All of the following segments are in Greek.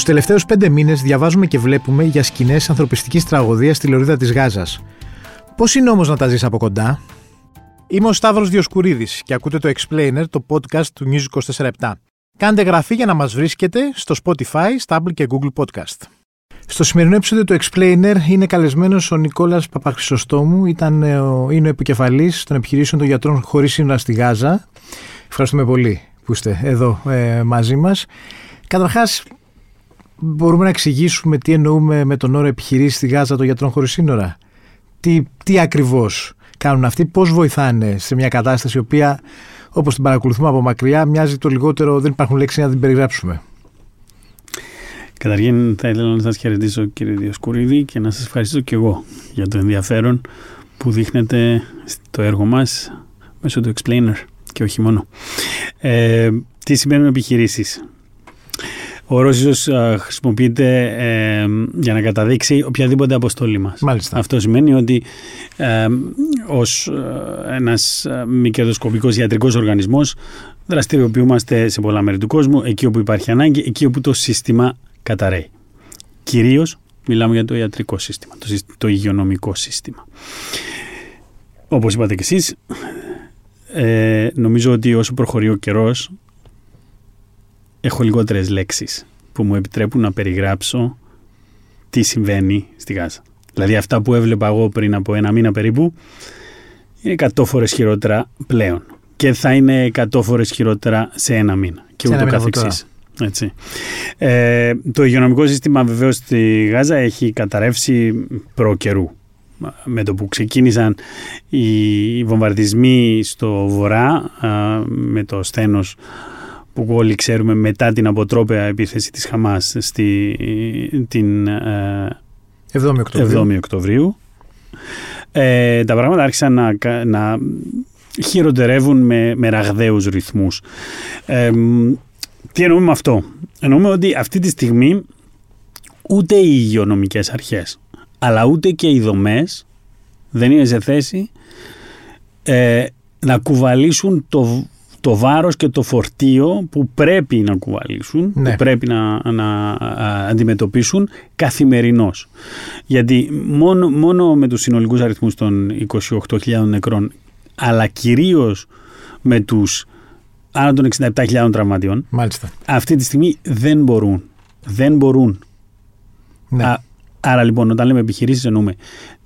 Τους τελευταίους πέντε μήνες διαβάζουμε και βλέπουμε για σκηνές ανθρωπιστικής τραγωδίας στη λωρίδα της Γάζας. Πώς είναι όμως να τα ζεις από κοντά, Είμαι ο Σταύρος Διοσκουρίδης και ακούτε το Explainer, το podcast του News 24 Κάντε γραφή για να μας βρίσκετε στο Spotify, Stable και Google Podcast. Στο σημερινό επεισόδιο του Explainer είναι καλεσμένος ο Νικόλας Παπαχρυσοστόμου, ήταν, ε, ο, είναι ο επικεφαλής των επιχειρήσεων των γιατρών χωρίς σύνορα στη Γάζα. Ευχαριστούμε πολύ που είστε εδώ ε, μαζί μας. Καταρχάς, μπορούμε να εξηγήσουμε τι εννοούμε με τον όρο επιχειρήσεις στη Γάζα των γιατρών χωρίς σύνορα; Τι, τι ακριβώς κάνουν αυτοί, πώς βοηθάνε σε μια κατάσταση η οποία όπως την παρακολουθούμε από μακριά μοιάζει το λιγότερο, δεν υπάρχουν λέξεις να την περιγράψουμε; Καταρχήν θα ήθελα να σας χαιρετήσω κύριε Διοσκουρίδη και να σας ευχαριστήσω και εγώ για το ενδιαφέρον που δείχνετε στο έργο μας μέσω του Explainer και όχι μόνο. Ε, τι σημαίνουν επιχειρήσεις; Ο όρος ίσως χρησιμοποιείται ε, για να καταδείξει οποιαδήποτε αποστολή μας. Μάλιστα. Αυτό σημαίνει ότι ε, ως ε, ένας μη κερδοσκοπικός ιατρικός οργανισμός δραστηριοποιούμαστε σε πολλά μέρη του κόσμου, εκεί όπου υπάρχει ανάγκη, εκεί όπου το σύστημα καταραίει. Κυρίως μιλάμε για το ιατρικό σύστημα, το, το υγειονομικό σύστημα. Όπως είπατε και εσείς, ε, νομίζω ότι όσο προχωρεί ο καιρός έχω λιγότερες λέξεις που μου επιτρέπουν να περιγράψω τι συμβαίνει στη Γάζα. Δηλαδή αυτά που έβλεπα εγώ πριν από ένα μήνα περίπου είναι 100 φορές χειρότερα πλέον και θα είναι 100 φορές χειρότερα σε ένα μήνα και ούτω καθεξής. Έτσι. Ε, το υγειονομικό σύστημα βεβαίως στη Γάζα έχει καταρρεύσει προ καιρού. Με το που ξεκίνησαν οι βομβαρδισμοί στο βορρά με το στένος που όλοι ξέρουμε μετά την αποτρόπαια επίθεση της Χαμάς στη, την 7η Οκτωβρίου, 7η Οκτωβρίου ε, τα πράγματα άρχισαν να, να χειροτερεύουν με, με ραγδαίους ρυθμούς. Ε, τι εννοούμε με αυτό; Εννοούμε ότι αυτή τη στιγμή ούτε οι υγειονομικές αρχές αλλά ούτε και οι δομές δεν είναι σε θέση ε, να κουβαλήσουν το το βάρος και το φορτίο που πρέπει να κουβαλήσουν, που Ναι. πρέπει να, να α, αντιμετωπίσουν καθημερινώς. Γιατί μόνο, μόνο με τους συνολικούς αριθμούς των 28.000 νεκρών, αλλά κυρίως με τους άνω των 67.000 τραυματιών, Μάλιστα. αυτή τη στιγμή δεν μπορούν. Δεν μπορούν. Ναι. Α, άρα λοιπόν όταν λέμε επιχειρήσεις εννοούμε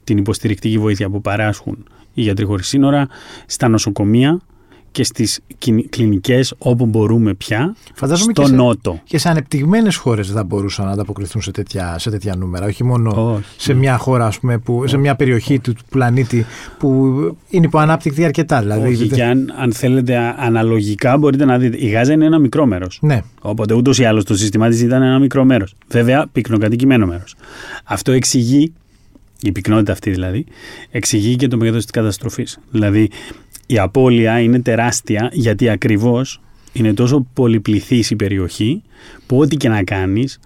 την υποστηρικτική βοήθεια που παράσχουν οι γιατροί χωρίς σύνορα στα νοσοκομεία και στις κιν- κλινικές όπου μπορούμε πια Φαντάζομαι στο και σε, νότο. και σε ανεπτυγμένες χώρες δεν θα μπορούσαν να ανταποκριθούν σε τέτοια, σε τέτοια νούμερα. Όχι μόνο Όχι. σε μια χώρα, ας πούμε, που, σε μια περιοχή του, του πλανήτη που είναι υποανάπτυκτη αρκετά. Δηλαδή, Όχι, δεν- και αν, αν θέλετε α- αναλογικά μπορείτε να δείτε. Η Γάζα είναι ένα μικρό μέρος. Ναι, Οπότε ούτως ή άλλως το σύστημά της ήταν ένα μικρό μέρος. Βέβαια, πυκνοκατοικημένο μέρος. Αυτό εξηγεί, η πυκνότητα αυτή δηλαδή, εξηγεί και το μέγεθο της καταστροφής. Δηλαδή, η απώλεια είναι τεράστια γιατί ακριβώς είναι τόσο πολυπληθής η περιοχή που ό,τι και να κάνεις,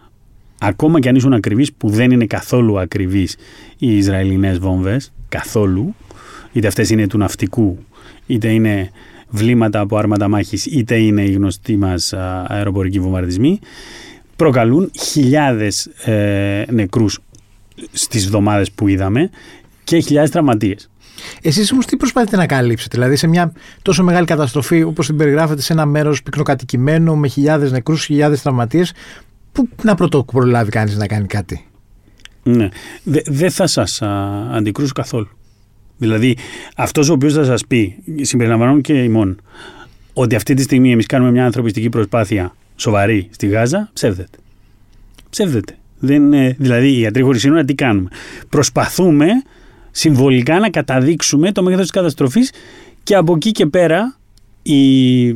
ακόμα και αν ήσουν ακριβής, που δεν είναι καθόλου ακριβείς οι Ισραηλινές βόμβες, καθόλου, είτε αυτές είναι του ναυτικού, είτε είναι βλήματα από άρματα μάχης, είτε είναι οι γνωστοί μας α, αεροπορικοί βομβαρδισμοί, προκαλούν χιλιάδες ε, νεκρούς στις εβδομάδες που είδαμε και χιλιάδες τραυματίες. Εσείς όμως τι προσπαθείτε να καλύψετε, Δηλαδή σε μια τόσο μεγάλη καταστροφή όπως την περιγράφετε σε ένα μέρος πυκνοκατοικημένο με χιλιάδες νεκρούς, χιλιάδες τραυματίες, πού να πρωτοπρολάβει κανείς να κάνει κάτι; Ναι. Δε- Δεν θα σας α, αντικρούσω καθόλου. Δηλαδή, αυτός ο οποίος θα σας πει, συμπεριλαμβανόμενο και ημών, ότι αυτή τη στιγμή εμείς κάνουμε μια ανθρωπιστική προσπάθεια σοβαρή στη Γάζα, ψεύδεται. Ψεύδεται. Δεν, ε, δηλαδή, οι ιατροί χωρίς σύνορα τι κάνουμε; Προσπαθούμε συμβολικά να καταδείξουμε το μέγεθος της καταστροφής και από εκεί και πέρα οι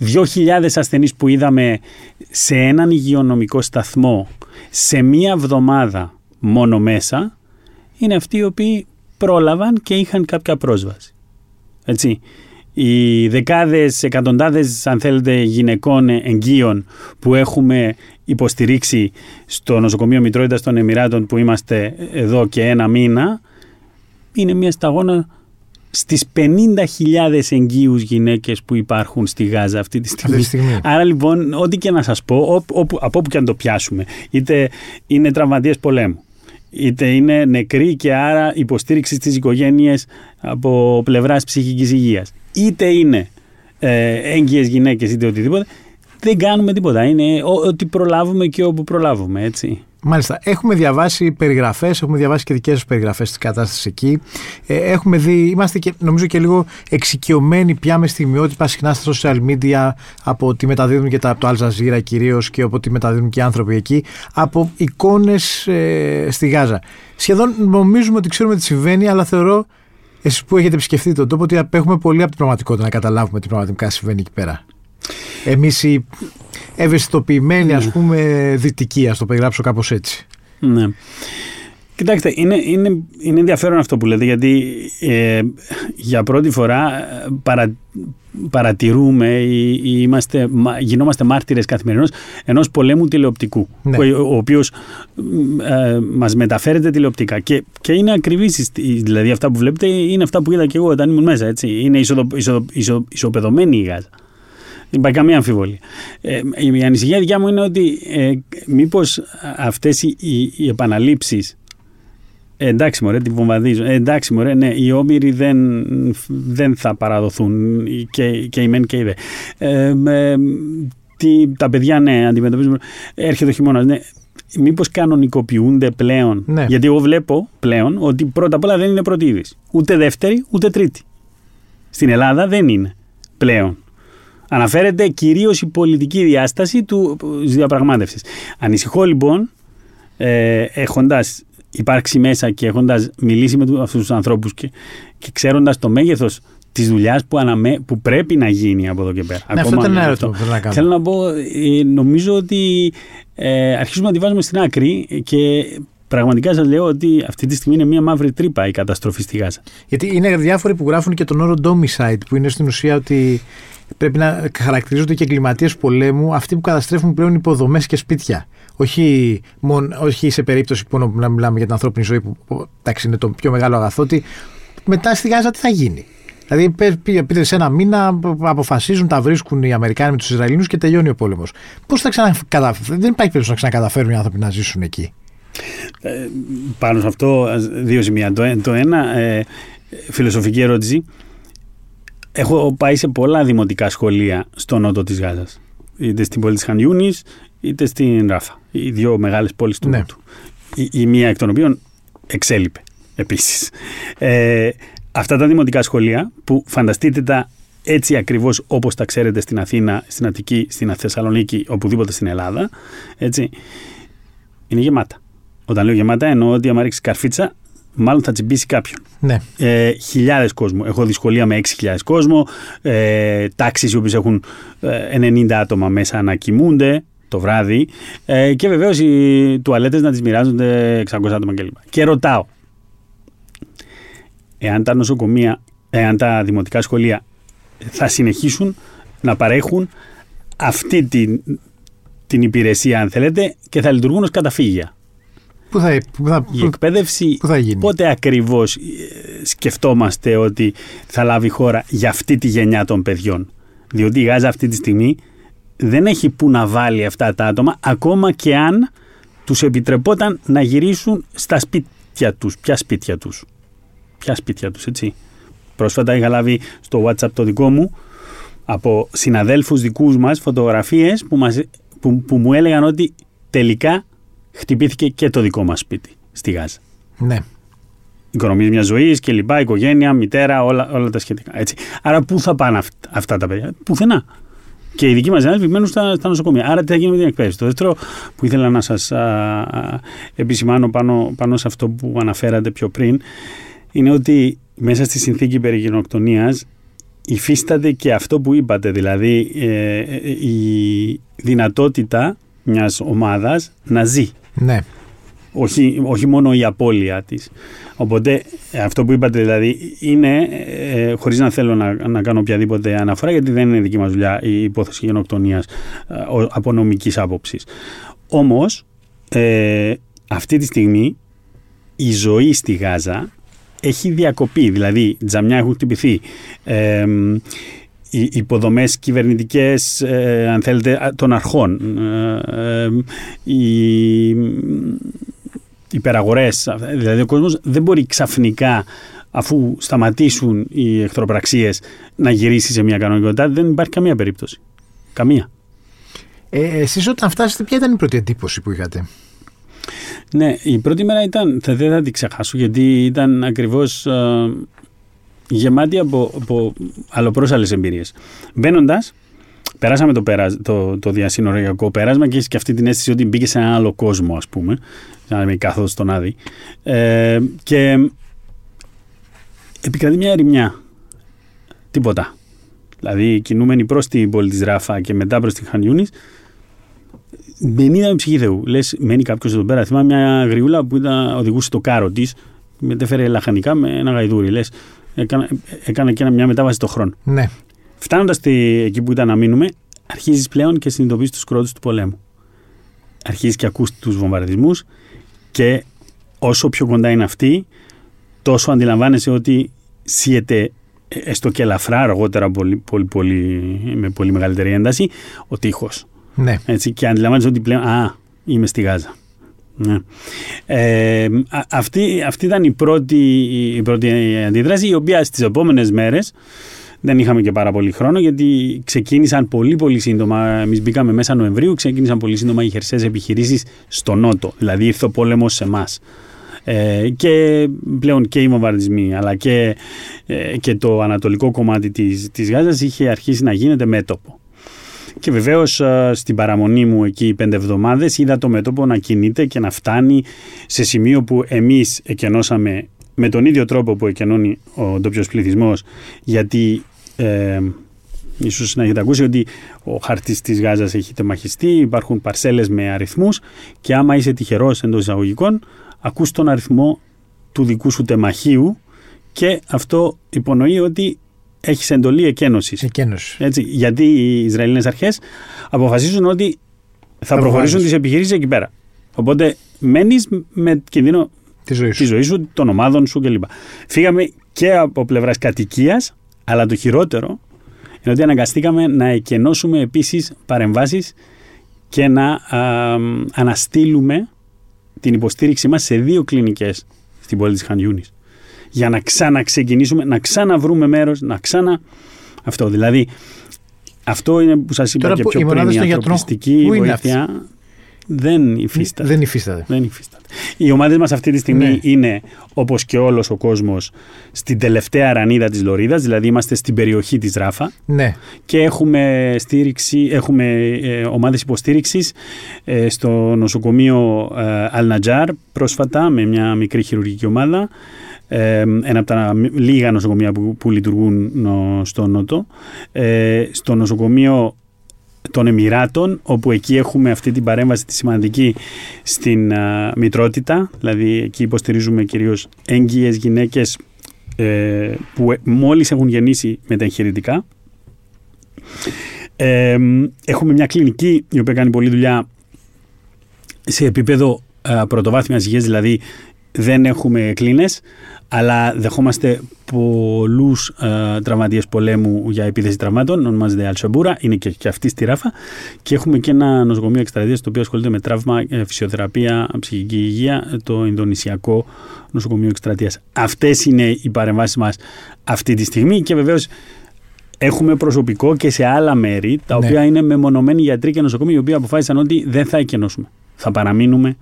2.000 ασθενείς που είδαμε σε έναν υγειονομικό σταθμό σε μία εβδομάδα μόνο μέσα είναι αυτοί οι οποίοι πρόλαβαν και είχαν κάποια πρόσβαση. Έτσι. Οι δεκάδες, εκατοντάδες αν θέλετε γυναικών εγγύων που έχουμε υποστηρίξει στο νοσοκομείο Μητρότητας των Εμμυράτων που είμαστε εδώ και ένα μήνα είναι μια σταγόνα στις 50.000 εγγύους γυναίκες που υπάρχουν στη Γάζα αυτή τη στιγμή. Αυτή τη στιγμή. Άρα λοιπόν, ό,τι και να σας πω, όπου, όπου, από όπου και αν το πιάσουμε, είτε είναι τραυματίες πολέμου, είτε είναι νεκροί και άρα υποστήριξη στις οικογένειες από πλευράς ψυχικής υγείας, είτε είναι ε, έγκυες γυναίκες είτε οτιδήποτε, δεν κάνουμε τίποτα. Είναι ό,τι προλάβουμε και όπου προλάβουμε, έτσι. Μάλιστα. Έχουμε διαβάσει περιγραφές, έχουμε διαβάσει και δικές σας περιγραφές της κατάστασης εκεί. Ε, έχουμε δει, είμαστε και νομίζω και λίγο εξοικειωμένοι πια με στιγμιότυπα συχνά στα social media από ό,τι μεταδίδουν και τα, από το Al Jazeera κυρίως και από ό,τι μεταδίδουν και οι άνθρωποι εκεί, από εικόνες ε, στη Γάζα. Σχεδόν νομίζουμε ότι ξέρουμε τι συμβαίνει, αλλά θεωρώ εσείς που έχετε επισκεφτεί τον τόπο ότι απέχουμε πολύ από την πραγματικότητα να καταλάβουμε τι πραγματικά συμβαίνει εκεί πέρα. Εμείς οι ευαισθητοποιημένοι, ας πούμε, δυτικοί, ας το περιγράψω κάπως έτσι. Ναι. Κοιτάξτε, είναι, είναι, είναι ενδιαφέρον αυτό που λέτε, γιατί ε, για πρώτη φορά παρα, παρατηρούμε ή, ή είμαστε, γινόμαστε μάρτυρες καθημερινώς ενός πολέμου τηλεοπτικού, Ναι. ο, ο οποίος ε, μας μεταφέρεται τηλεοπτικά και, και είναι ακριβής, δηλαδή αυτά που βλέπετε είναι αυτά που είδα και εγώ όταν ήμουν μέσα, έτσι. είναι ισοδο, ισοδο, ισο, ισοπεδωμένη η Γάζα. Δεν υπάρχει καμία αμφιβολία. Ε, η ανησυχία δικιά μου είναι ότι ε, μήπως αυτές οι, οι, οι επαναλήψεις ε, εντάξει μωρέ, την βομβαδίζω. Ε, εντάξει μωρέ, ναι, οι όμοιροι δεν, δεν θα παραδοθούν και, και οι μεν και οι δε. Ε, ε, τι, τα παιδιά, ναι, αντιμετωπίζουν. Έρχεται ο χειμώνας, ναι. Μήπως κανονικοποιούνται πλέον. Ναι. Γιατί εγώ βλέπω πλέον ότι πρώτα απ' όλα δεν είναι πρώτη είδηση. Ούτε δεύτερη, ούτε τρίτη. Στην Ελλάδα δεν είναι πλέον. Αναφέρεται κυρίως η πολιτική διάσταση του διαπραγμάτευσης. Ανησυχώ λοιπόν, ε, έχοντας υπάρξει μέσα και έχοντας μιλήσει με αυτούς τους ανθρώπους και, και ξέροντας το μέγεθος της δουλειάς που, αναμέ, που πρέπει να γίνει από εδώ και πέρα. Ναι, αυτό ήταν ένα ερώτημα που θέλω να κάνω. Θέλω να πω, ε, νομίζω ότι ε, αρχίζουμε να τη βάζουμε στην άκρη και πραγματικά σας λέω ότι αυτή τη στιγμή είναι μια μαύρη τρύπα η καταστροφή στη Γάζα. Γιατί είναι διάφοροι που γράφουν και τον όρο domicide, που είναι στην ουσία ότι πρέπει να χαρακτηρίζονται και εγκληματίες πολέμου αυτοί που καταστρέφουν πλέον υποδομές και σπίτια. Όχι, μόνο, όχι σε περίπτωση που να μιλάμε για την ανθρώπινη ζωή, που που, εντάξει, είναι το πιο μεγάλο αγαθό, ότι μετά στη Γάζα τι θα γίνει; Δηλαδή, πείτε σε ένα μήνα αποφασίζουν, τα βρίσκουν οι Αμερικάνοι με τους Ισραηλινούς και τελειώνει ο πόλεμος. Πώς θα ξανακαταφέρουν, δεν υπάρχει περίπτωση να ξανακαταφέρουν οι άνθρωποι να ζήσουν εκεί; Ε, πάνω σε αυτό, δύο σημεία. Το, το ένα, ε, φιλοσοφική ερώτηση. Έχω πάει σε πολλά δημοτικά σχολεία στο νότο της Γάζας. Είτε στην πόλη της Χανιούνης, είτε στην Ράφα. Οι δύο μεγάλες πόλεις του Ναι. νότου. Η, η μία εκ των οποίων εξέλιπε επίσης. Ε, αυτά τα δημοτικά σχολεία που φανταστείτε τα έτσι ακριβώς όπως τα ξέρετε στην Αθήνα, στην Αττική, στην Θεσσαλονίκη, οπουδήποτε στην Ελλάδα, έτσι, είναι γεμάτα. Όταν λέω γεμάτα εννοώ ότι άμα ρίξεις καρφίτσα, μάλλον θα τσιμπήσει κάποιον. Ναι. Ε, χιλιάδες κόσμο. Έχω δει σχολεία με 6.000 κόσμο, ε, τάξεις οι οποίες έχουν ε, 90 άτομα μέσα να κοιμούνται το βράδυ ε, και βεβαίως οι τουαλέτες να τις μοιράζονται 600 άτομα κλπ. Και ρωτάω, εάν τα νοσοκομεία, εάν τα δημοτικά σχολεία θα συνεχίσουν να παρέχουν αυτή την, την υπηρεσία αν θέλετε και θα λειτουργούν ως καταφύγια; Πού θα, πού θα, Η εκπαίδευση πού θα γίνει; πότε ακριβώς ε, σκεφτόμαστε ότι θα λάβει χώρα για αυτή τη γενιά των παιδιών; Διότι η Γάζα αυτή τη στιγμή δεν έχει που να βάλει αυτά τα άτομα ακόμα και αν τους επιτρεπόταν να γυρίσουν στα σπίτια τους. Ποια σπίτια τους; Ποια σπίτια τους, έτσι; Πρόσφατα είχα λάβει στο WhatsApp το δικό μου από συναδέλφους δικούς μας φωτογραφίες που, μας, που, που μου έλεγαν ότι τελικά χτυπήθηκε και το δικό μας σπίτι στη Γάζα. Ναι. Οικονομίες μιας ζωής και λοιπά, οικογένεια, μητέρα, όλα, όλα τα σχετικά. Έτσι. Άρα πού θα πάνε αυτά, αυτά τα παιδιά, πουθενά. Και οι δικοί μας συνάδελφοι μένουν στα, στα νοσοκομεία. Άρα τι θα γίνει με την εκπαίδευση; Το δεύτερο που ήθελα να σας επισημάνω πάνω, πάνω σε αυτό που αναφέρατε πιο πριν είναι ότι μέσα στη συνθήκη περί γενοκτονίας υφίσταται και αυτό που είπατε, δηλαδή ε, η δυνατότητα μιας ομάδας να ζει. Ναι. Όχι, όχι μόνο η απώλεια της. Οπότε αυτό που είπατε δηλαδή είναι, ε, χωρίς να θέλω να, να κάνω οποιαδήποτε αναφορά, γιατί δεν είναι δική μας δουλειά η υπόθεση γενοκτονίας ε, από νομικής άποψης. Όμως, ε, αυτή τη στιγμή η ζωή στη Γάζα έχει διακοπεί. Δηλαδή, τζαμιά έχουν χτυπηθεί. Ε, οι υποδομές κυβερνητικές, ε, αν θέλετε, των αρχών, ε, ε, οι υπεραγορές, δηλαδή ο κόσμος δεν μπορεί ξαφνικά αφού σταματήσουν οι εχθροπραξίες να γυρίσει σε μια κανονικότητα, δεν υπάρχει καμία περίπτωση. Καμία. Ε, εσείς όταν φτάσετε, ποια ήταν η πρώτη εντύπωση που είχατε; Ναι, η πρώτη μέρα ήταν, θα, δεν θα την ξεχάσω, γιατί ήταν ακριβώς ε, γεμάτη από, από αλλοπρόσαλες εμπειρίες. Μπαίνοντας, περάσαμε το, πέρα, το, το διασυνοριακό πέρασμα και έχεις και αυτή την αίσθηση ότι μπήκες σε ένα άλλο κόσμο, ας πούμε, να είμαι κάθοδο στον Άδη. Ε, και επικρατεί μια ερημιά. Τίποτα. Δηλαδή, κινούμενοι προς την πόλη της Ράφα και μετά προς την Χανιούνη, δεν είδαμε ψυχή Θεού. Λες, μένει κάποιος εδώ πέρα. Θυμάμαι μια γριούλα που ήταν, οδηγούσε το κάρο της, μετέφερε λαχανικά με ένα γαϊδούρι. Λες, έκανα, έκανα και μια μετάβαση το χρόνο. Ναι. Φτάνοντας εκεί που ήταν να μείνουμε, αρχίζεις πλέον και συνειδητοποιείς τους κρότους του πολέμου. Αρχίζεις και ακούς τους βομβαρδισμούς και όσο πιο κοντά είναι αυτοί, τόσο αντιλαμβάνεσαι ότι σύεται έστω και ελαφρά, αργότερα πολύ, πολύ, πολύ, με πολύ μεγαλύτερη ένταση, ο τείχος. Ναι. Έτσι, και αντιλαμβάνεσαι ότι πλέον, α, είμαι στη Γάζα. Ναι. Ε, αυτή, αυτή ήταν η πρώτη, η πρώτη αντίδραση, η οποία στις επόμενες μέρες δεν είχαμε και πάρα πολύ χρόνο γιατί ξεκίνησαν πολύ πολύ σύντομα. Εμείς μπήκαμε μέσα Νοεμβρίου, ξεκίνησαν πολύ σύντομα οι χερσαίες επιχειρήσεις στο Νότο. Δηλαδή ήρθε ο πόλεμος σε εμάς. Ε, και πλέον και οι βομβαρδισμοί αλλά και, ε, και το ανατολικό κομμάτι της, της Γάζας είχε αρχίσει να γίνεται μέτωπο. Και βεβαίως ε, στην παραμονή μου εκεί πέντε εβδομάδες είδα το μέτωπο να κινείται και να φτάνει σε σημείο που εμείς εκενώσαμε με τον ίδιο τρόπο που εκενώνει ο ντόπιος πληθυσμός, γιατί ε, ίσως να έχετε ακούσει ότι ο χαρτίς της Γάζας έχει τεμαχιστεί, υπάρχουν παρσέλες με αριθμούς και άμα είσαι τυχερός εντός εισαγωγικών, ακούς τον αριθμό του δικού σου τεμαχίου και αυτό υπονοεί ότι έχεις εντολή εκένωσης. Εκένωσης. Έτσι, γιατί οι Ισραηλινές αρχές αποφασίζουν ότι θα, θα προχωρήσουν τις επιχειρήσεις εκεί πέρα. Οπότε μένεις με κινδύνο τη ζωή σου. ζωή σου, των ομάδων σου κλπ. Φύγαμε και από πλευράς κατοικίας, αλλά το χειρότερο είναι ότι αναγκαστήκαμε να εκενώσουμε επίσης παρεμβάσεις και να α, αναστείλουμε την υποστήριξή μας σε δύο κλινικές στην πόλη της Χανιούνης για να ξαναξεκινήσουμε, να ξαναβρούμε μέρος, να ξανα... Αυτό δηλαδή, αυτό είναι που σας είπα Τώρα, και πιο πριν, η ανθρωπιστική βοήθεια δεν υφίσταται. Δεν υφίσταται. Δεν υφίσταται. Οι ομάδες μας αυτή τη στιγμή ναι. είναι, όπως και όλος ο κόσμος, στην τελευταία ρανίδα της Λωρίδας, δηλαδή είμαστε στην περιοχή της Ράφα ναι. και έχουμε, στήριξη, έχουμε ε, ομάδες υποστήριξης ε, στο νοσοκομείο ε, Αλνατζάρ πρόσφατα με μια μικρή χειρουργική ομάδα ε, ένα από τα λίγα νοσοκομεία που, που λειτουργούν στο Νότο. Ε, στο νοσοκομείο των Εμμυράτων, όπου εκεί έχουμε αυτή την παρέμβαση τη σημαντική στην α, μητρότητα, δηλαδή εκεί υποστηρίζουμε κυρίως έγκυες γυναίκες ε, που μόλις έχουν γεννήσει με τα εγχειρητικά. Ε, έχουμε μια κλινική η οποία κάνει πολλή δουλειά σε επίπεδο πρωτοβάθμιας υγείας, δηλαδή δεν έχουμε κλίνες, αλλά δεχόμαστε πολλούς ε, τραυματίες πολέμου για επίδεση τραυμάτων. Ονομάζεται Αλσαμπούρα, είναι και, και αυτή στη Ράφα. Και έχουμε και ένα νοσοκομείο εκστρατείας το οποίο ασχολείται με τραύμα, ε, φυσιοθεραπεία, ψυχική υγεία, το Ινδονησιακό Νοσοκομείο Εκστρατεία. Αυτές είναι οι παρεμβάσεις μας αυτή τη στιγμή και βεβαίως Έχουμε προσωπικό και σε άλλα μέρη, τα ναι. οποία είναι μεμονωμένοι γιατροί και νοσοκομεία, οι οποίοι αποφάσισαν ότι δεν θα εκενώσουμε. Θα παραμείνουμε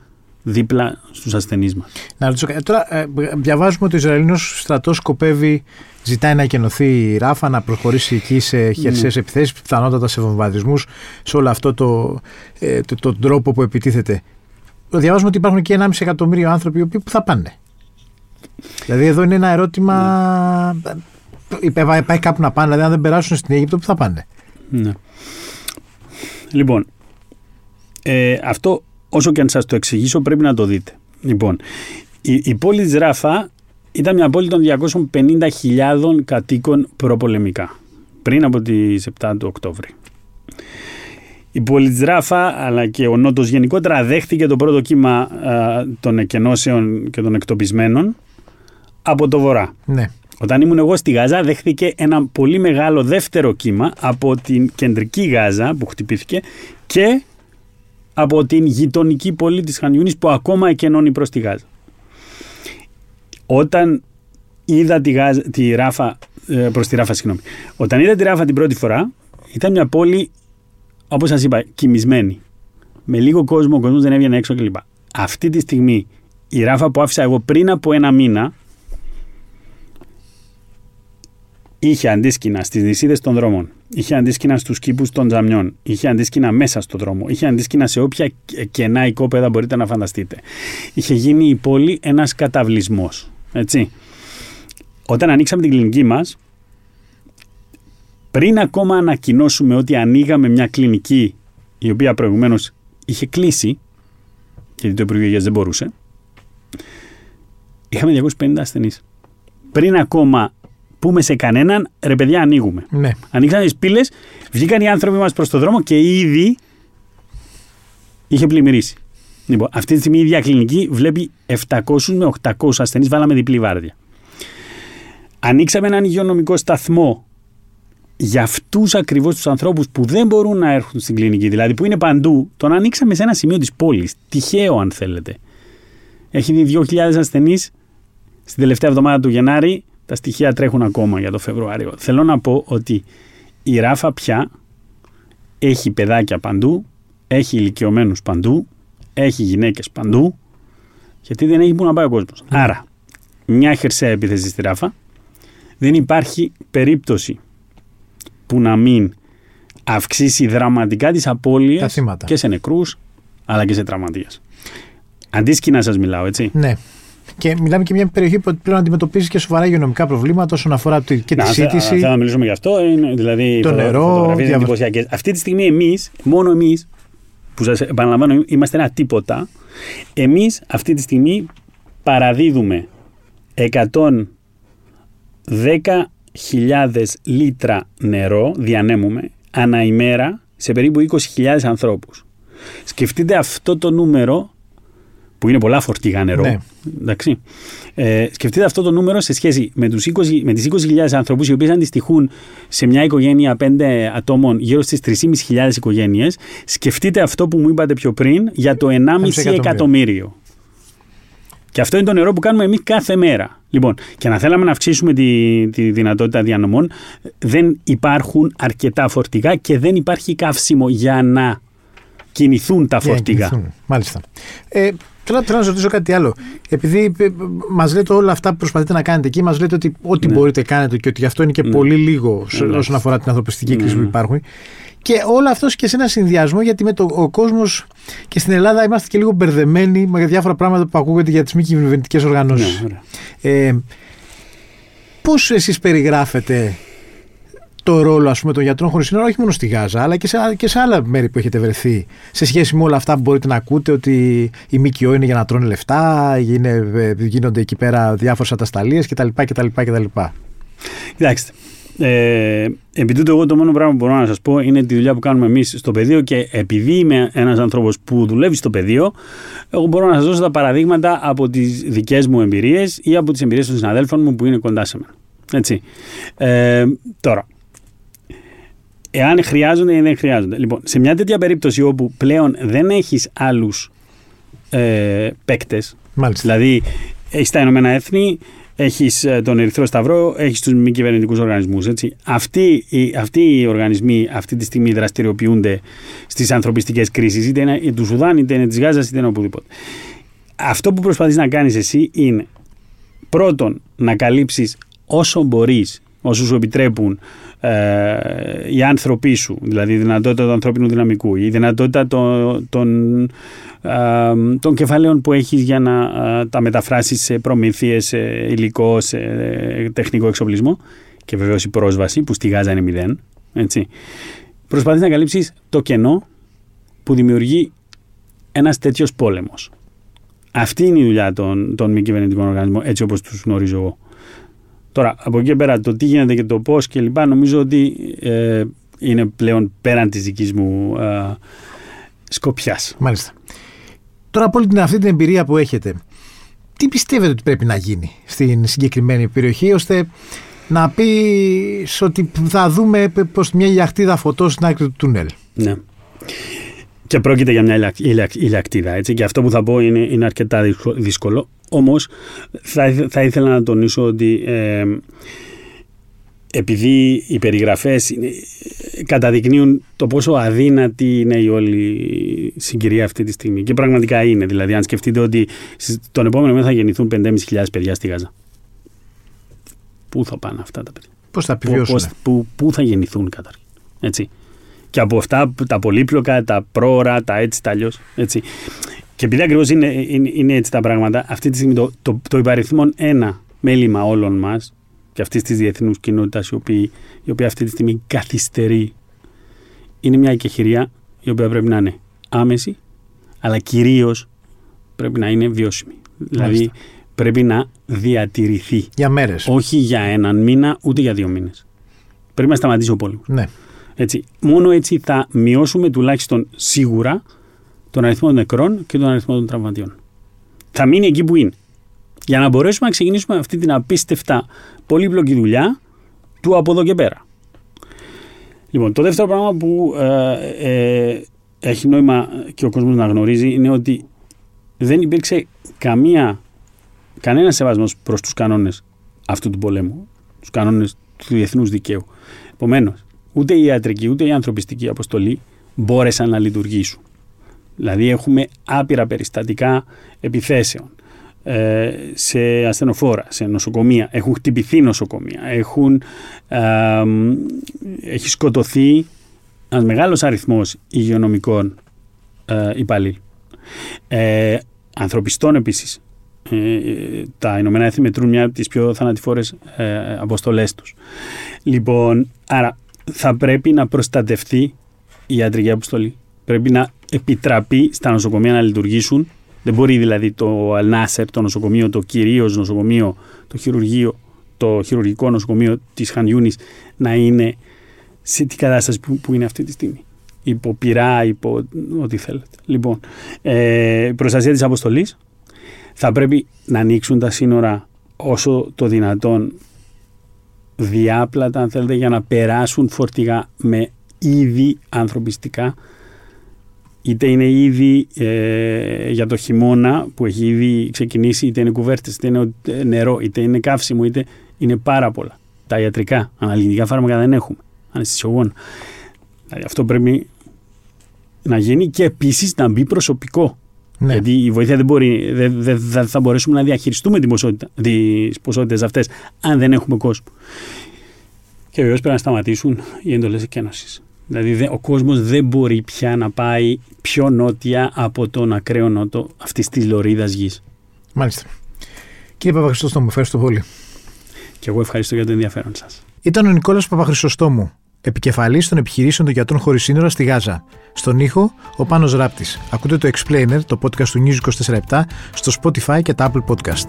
δίπλα στους ασθενείς μας. Να ρωτήσω Τώρα, ε, διαβάζουμε ότι ο Ισραηλινός στρατός σκοπεύει, ζητάει να εκενωθεί η Ράφα, να προχωρήσει εκεί σε χερσαίες ναι. επιθέσεις, πιθανότατα σε βομβαρδισμούς, σε όλο αυτό το, ε, το, το, τρόπο που επιτίθεται. Διαβάζουμε ότι υπάρχουν και 1,5 εκατομμύριο άνθρωποι οι οποίοι που θα πάνε. Δηλαδή, εδώ είναι ένα ερώτημα. Ναι. Πάει κάπου να πάνε, δηλαδή, αν δεν περάσουν στην Αίγυπτο, πού θα πάνε; Ναι. Λοιπόν, ε, αυτό όσο και αν σας το εξηγήσω πρέπει να το δείτε. Λοιπόν, η, η πόλη της Ράφα ήταν μια πόλη των 250.000 κατοίκων προπολεμικά, πριν από τις 7 του Οκτώβρη. Η πόλη της Ράφα αλλά και ο Νότος γενικότερα δέχτηκε το πρώτο κύμα των εκενώσεων και των εκτοπισμένων από το βορρά. Ναι. Όταν ήμουν εγώ στη Γάζα, δέχθηκε ένα πολύ μεγάλο δεύτερο κύμα από την κεντρική Γάζα που χτυπήθηκε και από την γειτονική πόλη της Χανιούνης που ακόμα εκενώνει προς τη Γάζα. Όταν είδα τη, Γάζα, τη Ράφα, ε, προς τη Ράφα, συγγνώμη. Όταν είδα τη Ράφα την πρώτη φορά, ήταν μια πόλη, όπως σας είπα, κοιμισμένη. Με λίγο κόσμο, ο κόσμος δεν έβγαινε έξω κλπ. Αυτή τη στιγμή η Ράφα που άφησα εγώ πριν από ένα μήνα είχε αντίσκηνα στις νησίδες των δρόμων, είχε αντίσκηνα στους κήπους των τζαμιών, είχε αντίσκηνα μέσα στο δρόμο, είχε αντίσκηνα σε όποια κενά οικόπεδα μπορείτε να φανταστείτε. Είχε γίνει η πόλη ένας καταβλισμός. Έτσι. Όταν ανοίξαμε την κλινική μας, πριν ακόμα ανακοινώσουμε ότι ανοίγαμε μια κλινική η οποία προηγουμένως είχε κλείσει, γιατί το Υπουργείο Υγείας δεν μπορούσε, είχαμε 250 ασθενείς. Πριν ακόμα πούμε σε κανέναν, ρε παιδιά, ανοίγουμε. Ναι. Ανοίξαν τις πύλες, βγήκαν οι άνθρωποι μας προς το δρόμο και ήδη είχε πλημμυρίσει. Λοιπόν, αυτή τη στιγμή η ίδια κλινική βλέπει 700 με 800 ασθενείς, βάλαμε διπλή βάρδια. Ανοίξαμε έναν υγειονομικό σταθμό για αυτούς ακριβώς τους ανθρώπους που δεν μπορούν να έρθουν στην κλινική, δηλαδή που είναι παντού, τον ανοίξαμε σε ένα σημείο της πόλης. Τυχαίο, αν θέλετε. Έχει δει 2.000 ασθενείς στην τελευταία εβδομάδα του Γενάρη τα στοιχεία τρέχουν ακόμα για το Φεβρουάριο. Θέλω να πω ότι η Ράφα πια έχει παιδάκια παντού, έχει ηλικιωμένους παντού, έχει γυναίκες παντού, γιατί δεν έχει που να πάει ο κόσμος. Ναι. Άρα, μια χερσαία επίθεση στη Ράφα, δεν υπάρχει περίπτωση που να μην αυξήσει δραματικά τις απώλειες και σε νεκρούς, αλλά και σε τραυματίες. Αντίσκηνα σας μιλάω, έτσι. Ναι. Και μιλάμε και μια περιοχή που πλέον αντιμετωπίζει και σοβαρά υγειονομικά προβλήματα όσον αφορά και τη να, σύντηση. Θέλω να μιλήσουμε γι' αυτό. Είναι, δηλαδή, το νερό. Διαβα... Αυτή τη στιγμή εμείς, μόνο εμείς, που σας επαναλαμβάνω, είμαστε ένα τίποτα. Εμείς αυτή τη στιγμή παραδίδουμε 110.000 λίτρα νερό, διανέμουμε, ανά ημέρα σε περίπου 20.000 ανθρώπους. Σκεφτείτε αυτό το νούμερο που είναι πολλά φορτηγά νερό. Ναι. Εντάξει. Ε, σκεφτείτε αυτό το νούμερο σε σχέση με, τους 20, με τις 20.000 ανθρώπους οι οποίοι αντιστοιχούν σε μια οικογένεια 5 ατόμων γύρω στις 3.500 οικογένειες. Σκεφτείτε αυτό που μου είπατε πιο πριν για το 1,5 εκατομμύριο. Και αυτό είναι το νερό που κάνουμε εμείς κάθε μέρα. Λοιπόν, και να θέλαμε να αυξήσουμε τη, τη δυνατότητα διανομών, δεν υπάρχουν αρκετά φορτηγά και δεν υπάρχει καύσιμο για να κινηθούν τα φορτηγά. Μάλιστα. Ε, Θέλω, θέλω να σα ρωτήσω κάτι άλλο. Επειδή ε, μας λέτε όλα αυτά που προσπαθείτε να κάνετε εκεί, μας λέτε ότι ό,τι ναι. μπορείτε κάνετε και ότι αυτό είναι και ναι. πολύ λίγο ναι. όσον αφορά την ανθρωπιστική κρίση που υπάρχουν. Και όλο αυτό και σε ένα συνδυασμό, γιατί με το, ο κόσμος και στην Ελλάδα είμαστε και λίγο μπερδεμένοι με διάφορα πράγματα που ακούγονται για τις μη κυβερνητικές οργανώσεις. ε, Πώς εσείς περιγράφετε το ρόλο ας πούμε, των γιατρών χωρίς σύνορα, όχι μόνο στη Γάζα, αλλά και σε, και σε άλλα μέρη που έχετε βρεθεί, σε σχέση με όλα αυτά που μπορείτε να ακούτε, ότι η ΜΚΟ είναι για να τρώνε λεφτά, είναι, ε, γίνονται εκεί πέρα διάφορες ατασταλίες κτλ. κτλ, κτλ. Κοιτάξτε. Ε, επειδή το εγώ το μόνο πράγμα που μπορώ να σας πω είναι τη δουλειά που κάνουμε εμείς στο πεδίο και επειδή είμαι ένας άνθρωπος που δουλεύει στο πεδίο, εγώ μπορώ να σας δώσω τα παραδείγματα από τις δικές μου εμπειρίες ή από τις εμπειρίες των συναδέλφων μου που είναι κοντά σε μένα. Έτσι. Ε, τώρα, εάν χρειάζονται ή δεν χρειάζονται. Λοιπόν, σε μια τέτοια περίπτωση όπου πλέον δεν έχεις άλλους ε, παίκτες, δηλαδή έχεις τα Ηνωμένα Έθνη, έχεις ε, τον Ερυθρό Σταυρό, έχεις τους μη κυβερνητικούς οργανισμούς. Αυτοί, οι, αυτοί οι οργανισμοί αυτή τη στιγμή δραστηριοποιούνται στις ανθρωπιστικές κρίσεις, είτε είναι του Σουδάν, είτε είναι της Γάζας, είτε είναι οπουδήποτε. Αυτό που προσπαθείς να κάνεις εσύ είναι πρώτον να καλύψεις όσο μπορείς, όσο σου επιτρέπουν ε, οι άνθρωποι σου, δηλαδή η δυνατότητα του ανθρώπινου δυναμικού, η δυνατότητα των, των, ε, των κεφαλαίων που έχεις για να ε, τα μεταφράσεις σε προμήθειες, σε υλικό, σε τεχνικό εξοπλισμό και βεβαίως η πρόσβαση που στη Γάζα είναι μηδέν. Έτσι. Προσπαθείς να καλύψεις το κενό που δημιουργεί ένας τέτοιος πόλεμος. Αυτή είναι η δουλειά των, των μη κυβερνητικών οργανισμών, έτσι όπως τους γνωρίζω εγώ. Τώρα, από εκεί πέρα, το τι γίνεται και το πώς και λοιπά, νομίζω ότι ε, είναι πλέον πέραν της δικής μου ε, σκοπιάς. Μάλιστα. Τώρα, από όλη την, αυτή την εμπειρία που έχετε, τι πιστεύετε ότι πρέπει να γίνει στην συγκεκριμένη περιοχή ώστε να πεις ότι θα δούμε πως μια ηλιακτίδα φωτός στην άκρη του τούνελ; Ναι. Και πρόκειται για μια ηλιακτίδα. Έτσι. Και αυτό που θα πω είναι, είναι αρκετά δύσκολο. Όμως θα, θα ήθελα να τονίσω ότι ε, επειδή οι περιγραφές είναι, καταδεικνύουν το πόσο αδύνατη είναι η όλη συγκυρία αυτή τη στιγμή. Και πραγματικά είναι. Δηλαδή, αν σκεφτείτε ότι τον επόμενο μήνα θα γεννηθούν 5.500 παιδιά στη Γάζα. Πού θα πάνε αυτά τα παιδιά; Πώς θα επιβιώσουν. πού, πού θα γεννηθούν καταρχήν. Έτσι. Και από αυτά τα πολύπλοκα, τα πρόωρα, τα έτσι, τα αλλιώς. Και επειδή ακριβώς είναι, είναι, είναι, έτσι τα πράγματα, αυτή τη στιγμή το, το, το υπαριθμόν ένα μέλημα όλων μας και αυτής της διεθνούς κοινότητας, η, η οποία αυτή τη στιγμή καθυστερεί, είναι μια εκεχηρία η οποία πρέπει να είναι άμεση, αλλά κυρίως πρέπει να είναι βιώσιμη. Δηλαδή πρέπει να διατηρηθεί. Για μέρες. Όχι για έναν μήνα, ούτε για δύο μήνες. Πρέπει να σταματήσει ο πόλεμος. Ναι. Έτσι. Μόνο έτσι θα μειώσουμε τουλάχιστον σίγουρα τον αριθμό των νεκρών και τον αριθμό των τραυματιών. Θα μείνει εκεί που είναι. Για να μπορέσουμε να ξεκινήσουμε αυτή την απίστευτα πολύπλοκη δουλειά του από εδώ και πέρα. Λοιπόν, το δεύτερο πράγμα που ε, ε, έχει νόημα και ο κόσμος να γνωρίζει είναι ότι δεν υπήρξε καμία, κανένας σεβασμός προς τους κανόνες αυτού του πολέμου, τους κανόνες του διεθνούς δικαίου. Επομένως, ούτε η ιατρική ούτε η ανθρωπιστική αποστολή μπόρεσαν να λειτουργήσουν. Δηλαδή έχουμε άπειρα περιστατικά επιθέσεων ε, σε ασθενοφόρα, σε νοσοκομεία. Έχουν χτυπηθεί νοσοκομεία. Έχουν, ε, έχει σκοτωθεί ένας μεγάλος αριθμός υγειονομικών ε, υπαλλήλων. Ε, ανθρωπιστών επίσης. Ε, τα Ηνωμένα Έθνη μετρούν μια από τις πιο θανατηφόρες ε, αποστολές τους. Λοιπόν, άρα θα πρέπει να προστατευτεί η ιατρική αποστολή. Πρέπει να επιτραπεί στα νοσοκομεία να λειτουργήσουν δεν μπορεί δηλαδή το Αλνάσερ, το νοσοκομείο, το κυρίως νοσοκομείο, το χειρουργείο, το χειρουργικό νοσοκομείο της Χανιούνης να είναι σε τι κατάσταση που, είναι αυτή τη στιγμή. Υπό πειρά, υπό ό,τι θέλετε. Λοιπόν, ε, προστασία της αποστολής θα πρέπει να ανοίξουν τα σύνορα όσο το δυνατόν διάπλατα αν θέλετε για να περάσουν φορτηγά με είδη ανθρωπιστικά είτε είναι ήδη ε, για το χειμώνα που έχει ήδη ξεκινήσει, είτε είναι κουβέρτες, είτε είναι νερό, είτε είναι καύσιμο, είτε είναι πάρα πολλά. Τα ιατρικά, αναλυτικά φάρμακα δεν έχουμε. Αναισθησιογόνα. Δηλαδή αυτό πρέπει να γίνει και επίσης να μπει προσωπικό. Ναι. Γιατί η βοήθεια δεν μπορεί, δεν, δεν, θα μπορέσουμε να διαχειριστούμε τις ποσότητες αυτές αν δεν έχουμε κόσμο. Και βεβαίως πρέπει να σταματήσουν οι εντολές εκένωσης. Δηλαδή ο κόσμος δεν μπορεί πια να πάει πιο νότια από τον ακραίο νότο αυτής της λωρίδας γης. Μάλιστα. Κύριε Παπαχρηστόστομου, ευχαριστώ πολύ. Και εγώ ευχαριστώ για το ενδιαφέρον σας. Ήταν ο Νικόλας Παπαχρηστόστομου, επικεφαλής των επιχειρήσεων των γιατρών χωρίς σύνορα στη Γάζα. Στον ήχο, ο Πάνος Ράπτης. Ακούτε το Explainer, το podcast του News 24 στο Spotify και τα Apple Podcast.